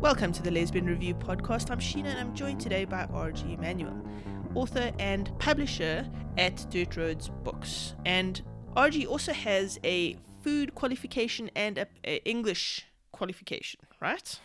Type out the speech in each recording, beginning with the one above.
Welcome to the Lesbian Review podcast. I'm Sheena and I'm joined today by RG Emanuel, author and publisher at Dirt Roads Books. And RG also has a food qualification and a, English qualification, right?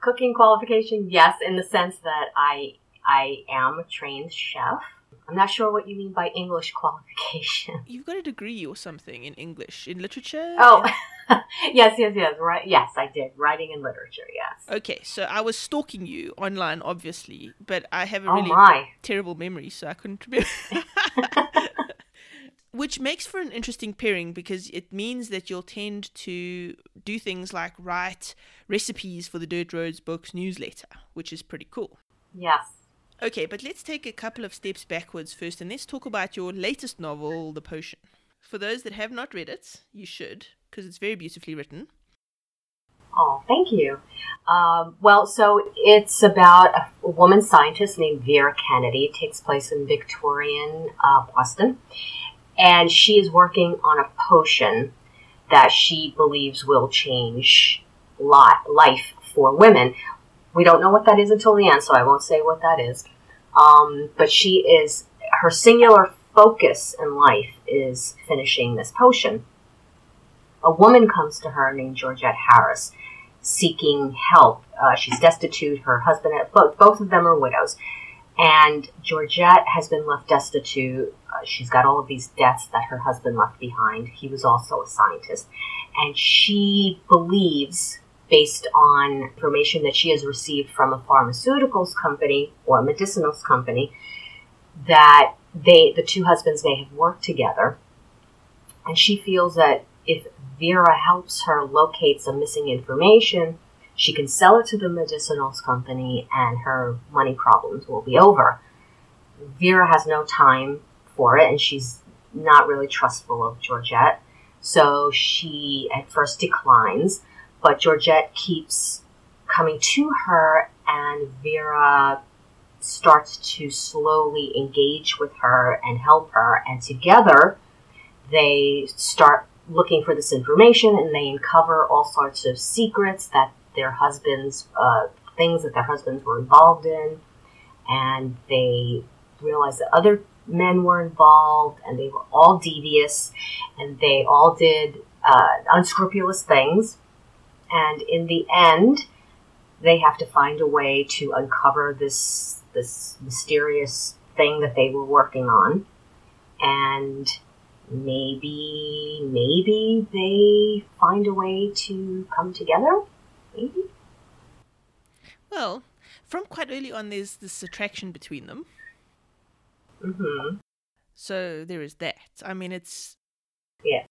Cooking qualification, yes, in the sense that I I am a trained chef. I'm not sure what you mean by English qualification. You've got a degree or something in English, in literature? Oh, yes, yes, yes. Right. Yes, I did. Writing and literature. Yes. Okay, so I was stalking you online, obviously, but I have a Oh really my. terrible memory, so I couldn't remember. Which makes for an interesting pairing because it means that you'll tend to do things like write recipes for the Dirt Roads Books newsletter, which is pretty cool. Yes. Okay, but let's take a couple of steps backwards first and let's talk about your latest novel, The Potion. For those that have not read it, you should, because it's very beautifully written. Oh, thank you. Um, well, so it's about a, woman scientist named Vera Kennedy. It takes place in Victorian uh, Boston. And she is working on a potion that she believes will change lot, life for women. We don't know what that is until the end, so I won't say what that is. Um, but she is, her singular focus in life is finishing this potion. A woman comes to her named Georgette Harris seeking help. Uh, she's destitute. Her husband, both, both of them are widows. And Georgette has been left destitute. Uh, she's got all of these debts that her husband left behind. He was also a scientist. And she believes, based on information that she has received from a pharmaceuticals company or a medicinals company, that they, the two husbands may have worked together. And she feels that if Vera helps her locate some missing information, she can sell it to the medicinals company and her money problems will be over. Vera has no time for it and she's not really trustful of Georgette. So she at first declines, but Georgette keeps coming to her and Vera starts to slowly engage with her and help her and together they start looking for this information and they uncover all sorts of secrets that their husbands, uh, things that their husbands were involved in, and they realize that other men were involved and they were all devious and they all did uh, unscrupulous things. And in the end, they have to find a way to uncover this this mysterious thing that they were working on, and maybe maybe they find a way to come together maybe Well, from quite early on, there's this attraction between them. hmm So there is that. I mean, it's. Yeah.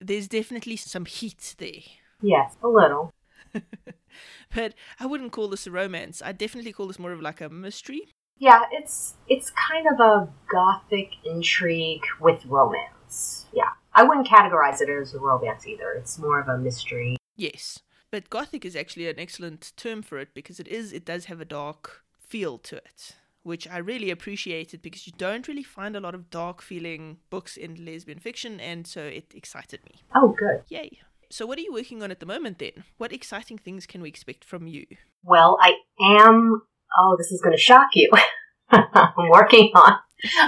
There's definitely some heat there. Yes a little but I wouldn't call this a romance. I definitely call this more of like a mystery. yeah it's it's kind of a gothic intrigue with romance yeah i wouldn't categorize it as a romance either it's more of a mystery Yes. But gothic is actually an excellent term for it because it is it does have a dark feel to it, which I really appreciated because you don't really find a lot of dark feeling books in lesbian fiction and so it excited me. oh good Yay. So what are you working on at the moment then? What exciting things can we expect from you? well i am oh this is going to shock you i'm working on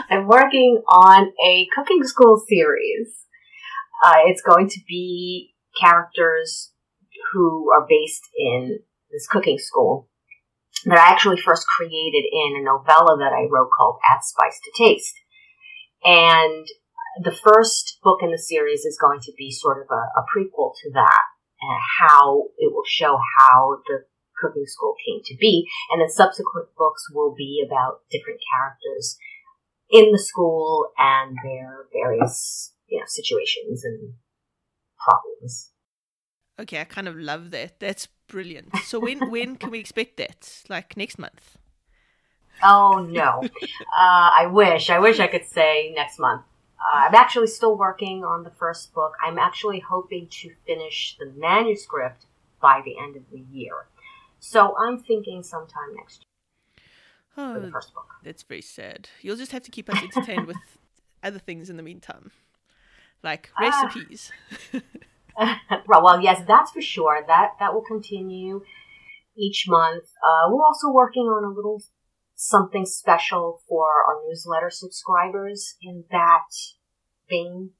i'm working on a cooking school series uh, it's going to be characters who are based in this cooking school that I actually first created in a novella that I wrote called Add Spice to Taste. And the first book in the series is going to be sort of a, a prequel to that, and how it will show how the cooking school came to be. And then subsequent books will be about different characters in the school and their various, you know, situations and problems. Okay, I kind of love that. That's brilliant. So when when can we expect that? Like next month? Oh no. uh, I wish. I wish I could say next month. Uh, I'm actually still working on the first book. I'm actually hoping to finish the manuscript by the end of the year. So I'm thinking sometime next year for the Oh, first book. that's very sad. You'll just have to keep us entertained with other things in the meantime. Like Ah. recipes. well, well, yes, that's for sure. That that will continue. each month. Uh, we're also working on a little something special for our newsletter subscribers in that vein.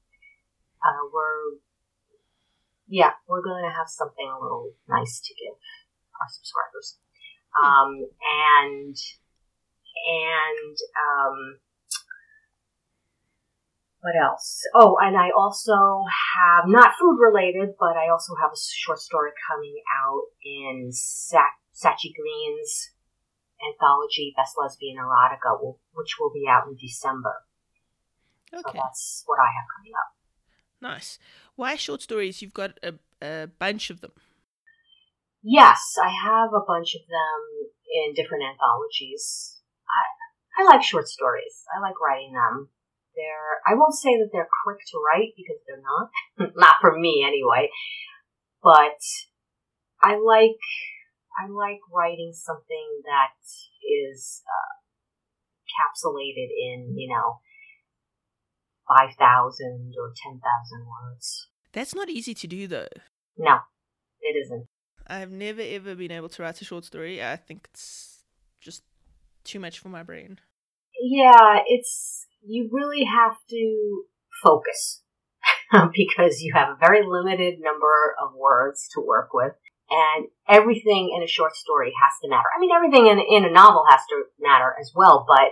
Uh, we're, yeah, we're going to have something a little nice to give our subscribers. Um, and, and, um, what else? Oh, and I also have, not food related, but I also have a short story coming out in Sa- Sacchi Green's anthology, Best Lesbian Erotica, which will be out in December. Okay. So that's what I have coming up. Nice. Why short stories? You've got a, a bunch of them. Yes, I have a bunch of them in different anthologies. I, I like short stories. I like writing them. They're, I won't say that they're quick to write because they're not. not for me anyway. But I like, I like writing something that is, uh, encapsulated in, you know, 5,000 or 10,000 words. That's not easy to do though. No, it isn't. I've never ever been able to write a short story. I think it's just too much for my brain. Yeah, it's you really have to focus because you have a very limited number of words to work with and everything in a short story has to matter. I mean, everything in, in a novel has to matter as well, but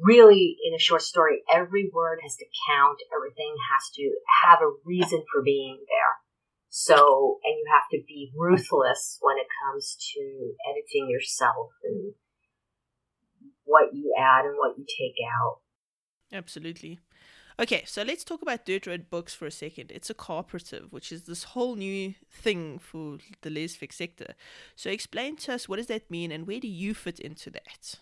really in a short story, every word has to count. Everything has to have a reason for being there. So, and you have to be ruthless when it comes to editing yourself and what you add and what you take out. Absolutely. Okay, so let's talk about Dirt Road Books for a second. It's a cooperative, which is this whole new thing for the lesfic sector. So explain to us what does that mean and where do you fit into that?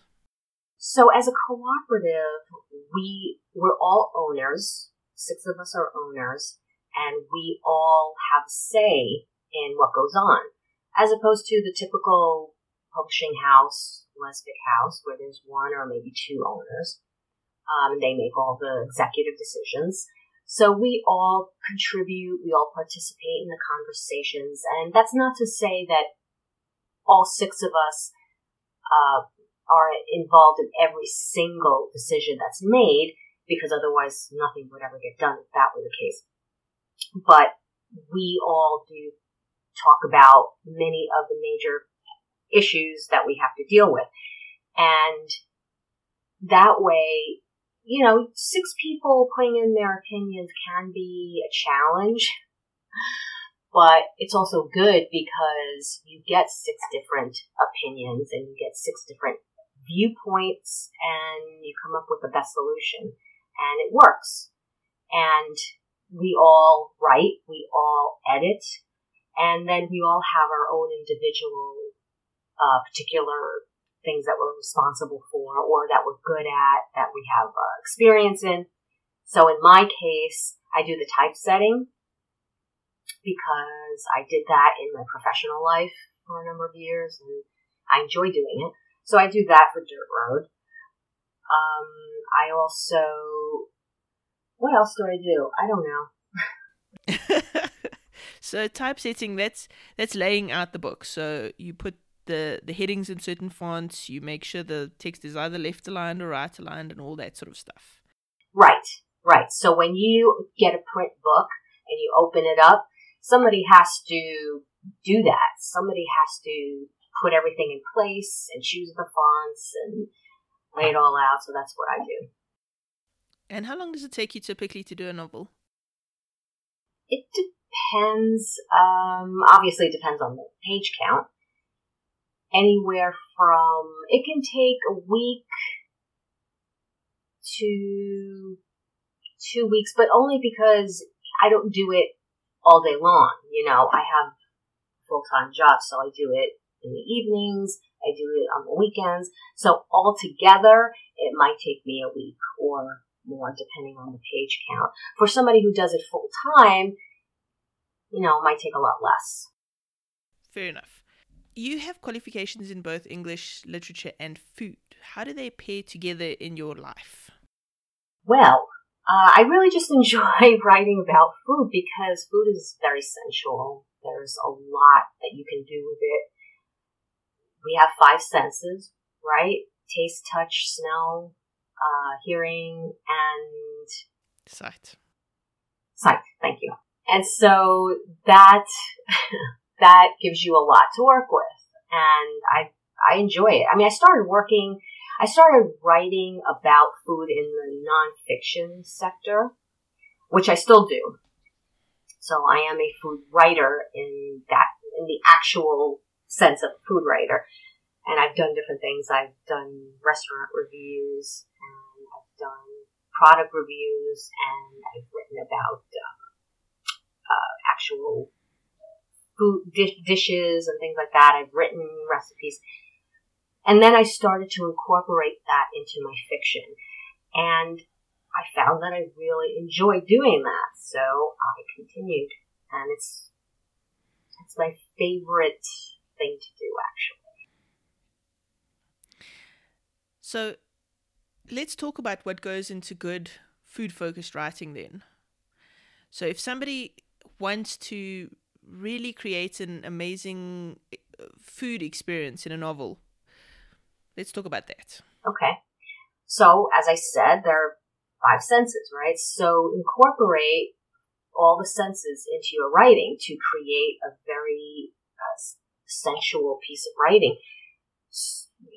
So as a cooperative, we we're all owners. Six of us are owners, and we all have say in what goes on, as opposed to the typical publishing house, lesfic house, where there's one or maybe two owners. Um, they make all the executive decisions. So we all contribute, we all participate in the conversations, and that's not to say that all six of us uh, are involved in every single decision that's made, because otherwise nothing would ever get done if that were the case. But we all do talk about many of the major issues that we have to deal with. And that way, you know, six people putting in their opinions can be a challenge, but it's also good because you get six different opinions and you get six different viewpoints and you come up with the best solution and it works. And we all write, we all edit, and then we all have our own individual, uh, particular things that we're responsible for or that we're good at, that we have uh, experience in. So in my case, I do the typesetting because I did that in my professional life for a number of years and I enjoy doing it. So I do that for Dirt Road. Um, I also, what else do I do? I don't know. so typesetting, that's that's laying out the book. So you put the the headings in certain fonts. You make sure the text is either left aligned or right aligned, and all that sort of stuff. Right, right. So when you get a print book and you open it up, somebody has to do that. Somebody has to put everything in place and choose the fonts and lay it all out. So that's what I do. And how long does it take you typically to do a novel? It depends. Um, obviously, it depends on the page count. Anywhere from it can take a week to two weeks, but only because I don't do it all day long. You know, I have full time job, so I do it in the evenings. I do it on the weekends. So altogether, it might take me a week or more depending on the page count. For somebody who does it full time, you know, it might take a lot less. Fair enough. You have qualifications in both English, literature, and food. How do they pair together in your life? Well, uh, I really just enjoy writing about food because food is very sensual. There's a lot that you can do with it we have five senses, right? Taste, touch, smell, uh, hearing, and sight. Sight. Thank you. And so that that gives you a lot to work with, and I I enjoy it. I mean, I started working. I started writing about food in the nonfiction sector, which I still do. So I am a food writer in that in the actual sense of food writer. And I've done different things. I've done restaurant reviews and I've done product reviews and I've written about um, uh, actual food dish, dishes and things like that. I've written recipes. And then I started to incorporate that into my fiction. And I found that I really enjoyed doing that. So I continued. And it's, it's my favorite thing to do, actually. So let's talk about what goes into good food focused writing then. So if somebody wants to really creates an amazing uh, food experience in a novel, let's talk about that. Okay. So, as I said, there are five senses, right? So, incorporate all the senses into your writing to create a very uh, sensual piece of writing.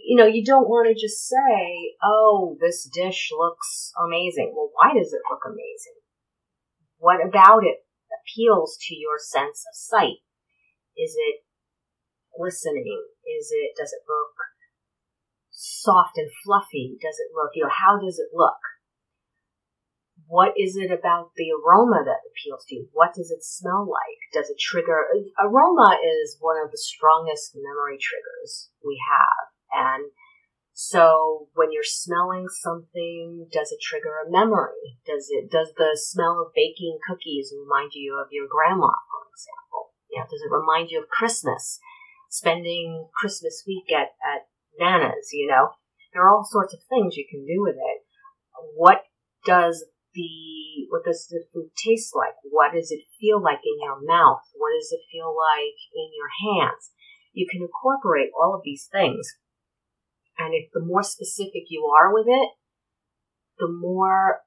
You know, you don't want to just say, oh, this dish looks amazing. Well, why does it look amazing? What about it appeals to your sense of sight? Is it glistening? Is it, does it look soft and fluffy? Does it look, you know, how does it look? What is it about the aroma that appeals to you? What does it smell like? Does it trigger? Aroma is one of the strongest memory triggers we have. And so when you're smelling something, does it trigger a memory? Does it, does the smell of baking cookies remind you of your grandma, for example? You know, does it remind you of Christmas? Spending Christmas week at, at Nana's, you know? There are all sorts of things you can do with it. What does the what does the food taste like? What does it feel like in your mouth? What does it feel like in your hands? You can incorporate all of these things. And if the more specific you are with it, the more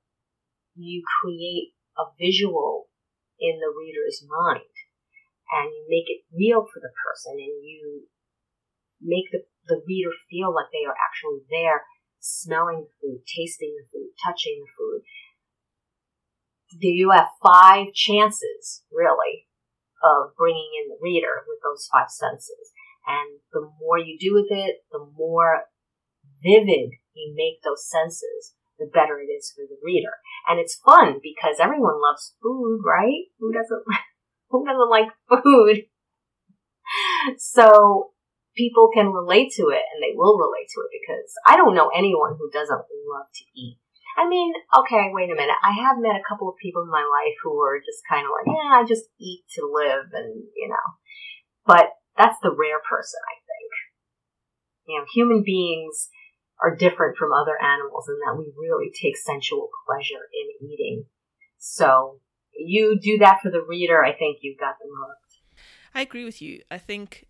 you create a visual in the reader's mind and you make it real for the person and you make the, the reader feel like they are actually there smelling the food, tasting the food, touching the food you have five chances, really, of bringing in the reader with those five senses. And the more you do with it, the more vivid you make those senses, the better it is for the reader. And it's fun because everyone loves food, right? Who doesn't, who doesn't like food? So people can relate to it and they will relate to it because I don't know anyone who doesn't love to eat. I mean, okay, wait a minute. I have met a couple of people in my life who are just kind of like, yeah, I just eat to live and, you know. But that's the rare person, I think. You know, human beings are different from other animals in that we really take sensual pleasure in eating. So you do that for the reader, I think you've got them hooked. I agree with you. I think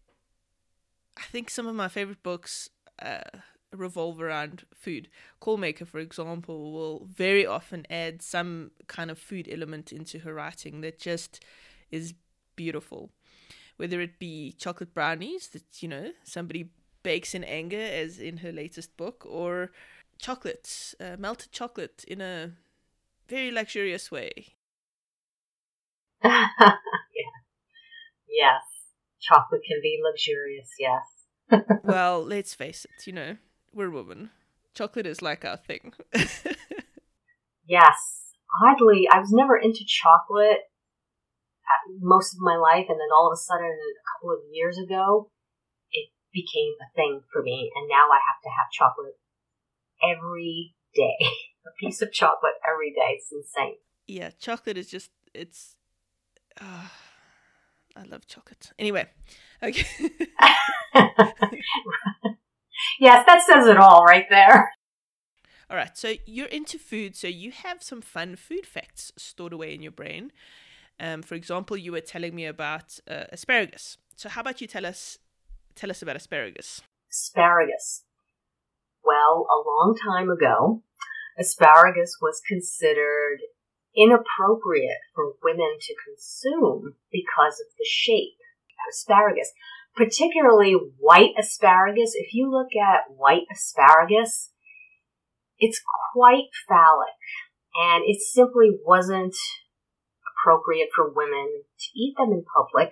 I think some of my favorite books uh, revolve around food. Callmaker, for example, will very often add some kind of food element into her writing that just is beautiful. Whether it be chocolate brownies that, you know, somebody bakes in anger, as in her latest book, or chocolate, uh, melted chocolate in a very luxurious way. yeah. Yes. Chocolate can be luxurious, yes. well, let's face it, you know, we're women. Chocolate is like our thing. yes. Oddly, I was never into chocolate most of my life, and then all of a sudden, a couple of years ago, became a thing for me, and now I have to have chocolate every day. a piece of chocolate every day. It's insane. Yeah, chocolate is just, it's. Uh, I love chocolate. Anyway, okay. yes, that says it all right there. All right, so you're into food, so you have some fun food facts stored away in your brain. Um, for example, you were telling me about uh, asparagus. So how about you tell us tell us about asparagus? asparagus. Well, a long time ago, asparagus was considered inappropriate for women to consume because of the shape of asparagus, particularly white asparagus. If you look at white asparagus, it's quite phallic and it simply wasn't appropriate for women to eat them in public.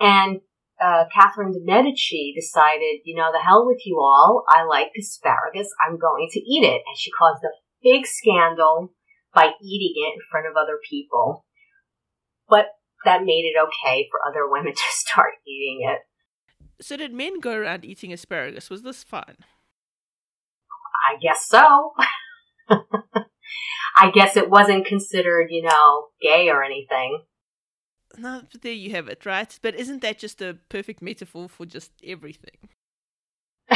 And uh, Catherine de Medici decided, you know, the hell with you all. I like asparagus. I'm going to eat it. And she caused a big scandal by eating it in front of other people. But that made it okay for other women to start eating it. So, did men go around eating asparagus? Was this fun? I guess so. I guess it wasn't considered, you know, gay or anything. No, but there you have it, right? But isn't that just a perfect metaphor for just everything?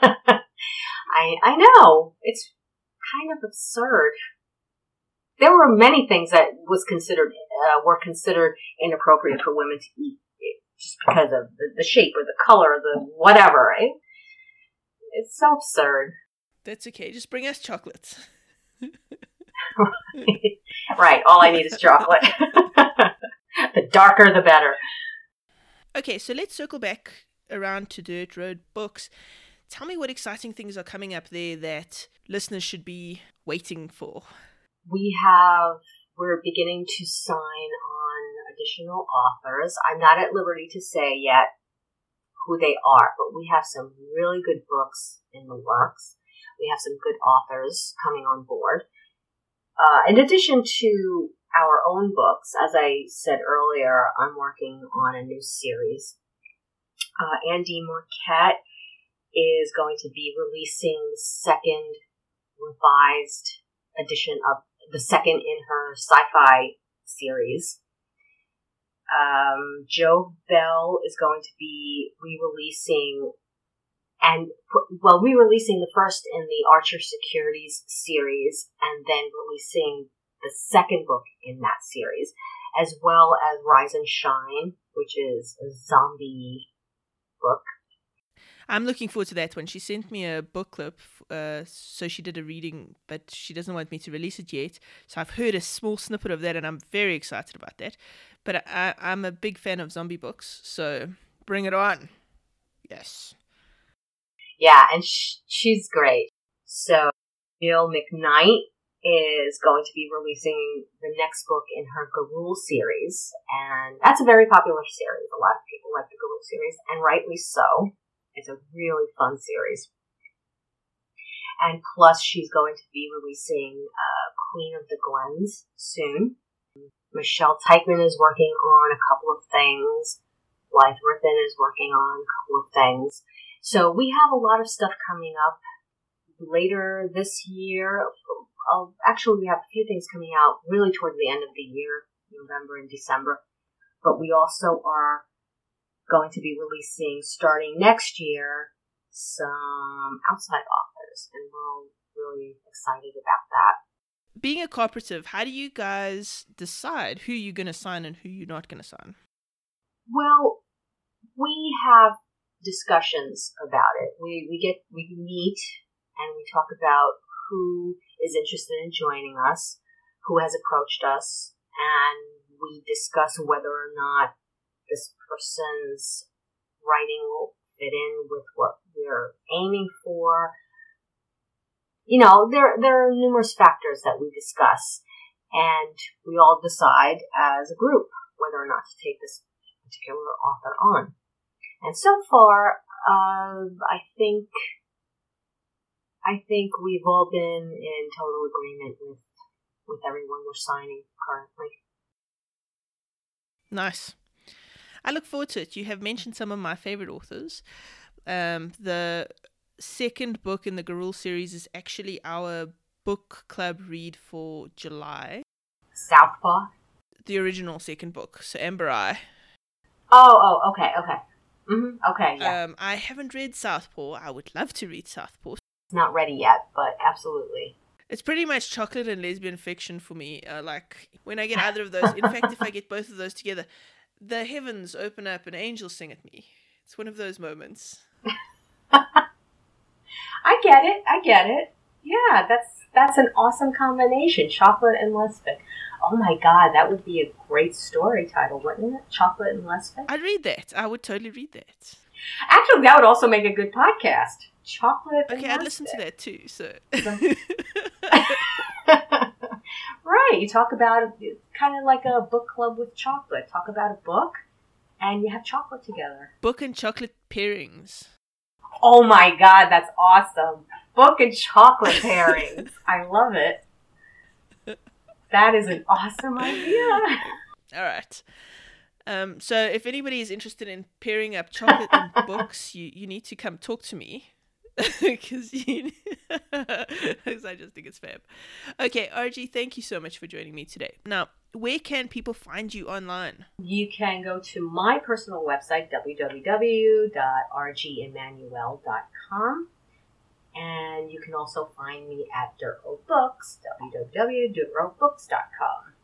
I I know it's kind of absurd. There were many things that was considered uh, were considered inappropriate for women to eat just because of the, the shape or the color, or the whatever. Right? It's so absurd. That's okay. Just bring us chocolates. right. All I need is chocolate. the darker, the better. Okay, so let's circle back around to Dirt Road Books. Tell me what exciting things are coming up there that listeners should be waiting for. We have, we're beginning to sign on additional authors. I'm not at liberty to say yet who they are, but we have some really good books in the works. We have some good authors coming on board. Uh, in addition to our own books, as I said earlier, I'm working on a new series. Uh, Andi Marquette is going to be releasing the second revised edition of the second in her sci-fi series. Um, Jo Bell is going to be re-releasing and well, re-releasing the first in the Archer Securities series, and then releasing the second book in that series, as well as Rise and Shine, which is a zombie book. I'm looking forward to that one. She sent me a book clip, uh, so she did a reading, but she doesn't want me to release it yet. So I've heard a small snippet of that, and I'm very excited about that. But I, I'm a big fan of zombie books, so bring it on. Yes. Yeah, and sh- she's great. So Gill McKnight is going to be releasing the next book in her Garoul series, and that's a very popular series. A lot of people like the Garoul series, and rightly so. It's a really fun series. And plus, she's going to be releasing uh, Queen of the Glens soon. Michelle Teichman is working on a couple of things. Blythe is working on a couple of things. So we have a lot of stuff coming up later this year. Uh, actually, we have a few things coming out really towards the end of the year, November and December. But we also are going to be releasing starting next year some outside authors, and we're really excited about that. Being a cooperative, how do you guys decide who you're going to sign and who you're not going to sign? Well, we have discussions about it. We we get we meet and we talk about who is interested in joining us, who has approached us, and we discuss whether or not this person's writing will fit in with what we're aiming for. You know, there there are numerous factors that we discuss, and we all decide as a group whether or not to take this particular author on. And so far, uh, I think I think we've all been in total agreement with with everyone we're signing currently. Nice. I look forward to it. You have mentioned some of my favorite authors. Um, the second book in the Garoul series is actually our book club read for July. Southpaw. The original second book, so Amber Eye. Oh, oh, okay, okay. Mm-hmm. Okay, yeah. Um, I haven't read Southpaw. I would love to read Southpaw. It's not ready yet, but absolutely. It's pretty much chocolate and lesbian fiction for me. Uh, like when I get either of those. In fact, if I get both of those together, the heavens open up and angels sing at me. It's one of those moments. I get it. I get it. Yeah, that's that's an awesome combination. Chocolate and lesfic. Oh my god, that would be a great story title, wouldn't it? Chocolate and lesfic. I'd read that. I would totally read that. Actually, that would also make a good podcast. Chocolate. Okay, I'd listen to that too. So. right, you talk about kind of like a book club with chocolate. Talk about a book, and you have chocolate together. Book and chocolate pairings. Oh my god, that's awesome! Book and chocolate pairings. I love it. That is an awesome idea. All right. Um, so if anybody is interested in pairing up chocolate and books, you, you need to come talk to me because I just think it's fab. Okay, RG, thank you so much for joining me today. Now, where can people find you online? You can go to my personal website www.rgemanuel.com and you can also find me at Dirt Road Books, www.dirtroadbooks.com.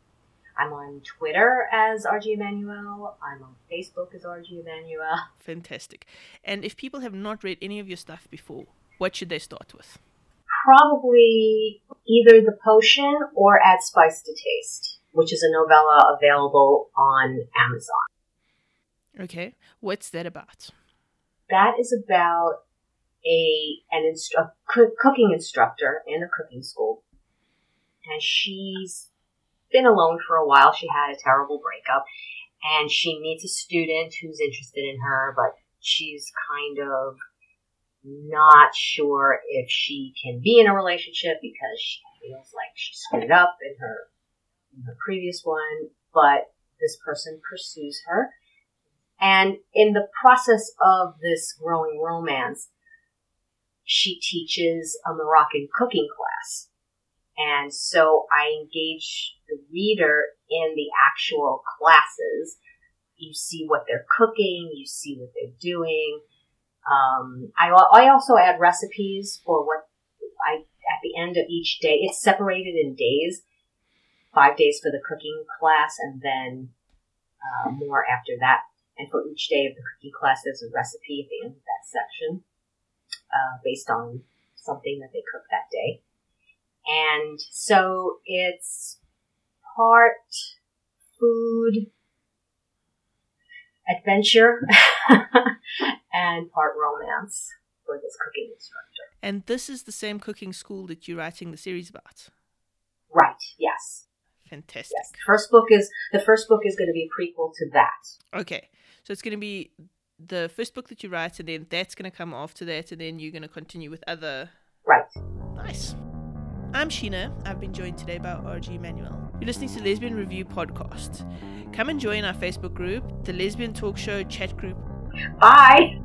I'm on Twitter as RG Emanuel. I'm on Facebook as RG Emanuel. Fantastic. And if people have not read any of your stuff before, what should they start with? Probably either The Potion or Add Spice to Taste, which is a novella available on Amazon. Okay. What's that about? That is about a an instru- cooking instructor in a cooking school, and she's been alone for a while. She had a terrible breakup, and she meets a student who's interested in her, but she's kind of not sure if she can be in a relationship because she feels like she screwed up in her in her previous one. But this person pursues her. And in the process of this growing romance, she teaches a Moroccan cooking class. And so I engage the reader in the actual classes. You see what they're cooking, you see what they're doing. Um, I, I also add recipes for what I, at the end of each day, it's separated in days. Five days for the cooking class and then uh, more after that. And for each day of the cooking class, there's a recipe at the end of that section uh, based on something that they cook that day. And so it's part food adventure and part romance for this cooking instructor. And this is the same cooking school that you're writing the series about. Right, yes. Fantastic. Yes. First book is the first book is going to be a prequel to that. Okay. So it's going to be the first book that you write, and then that's going to come after that, and then you're going to continue with other. Right. Nice. I'm Sheena. I've been joined today by RG Emanuel. You're listening to Lesbian Review Podcast. Come and join our Facebook group, the Lesbian Talk Show chat group. Bye.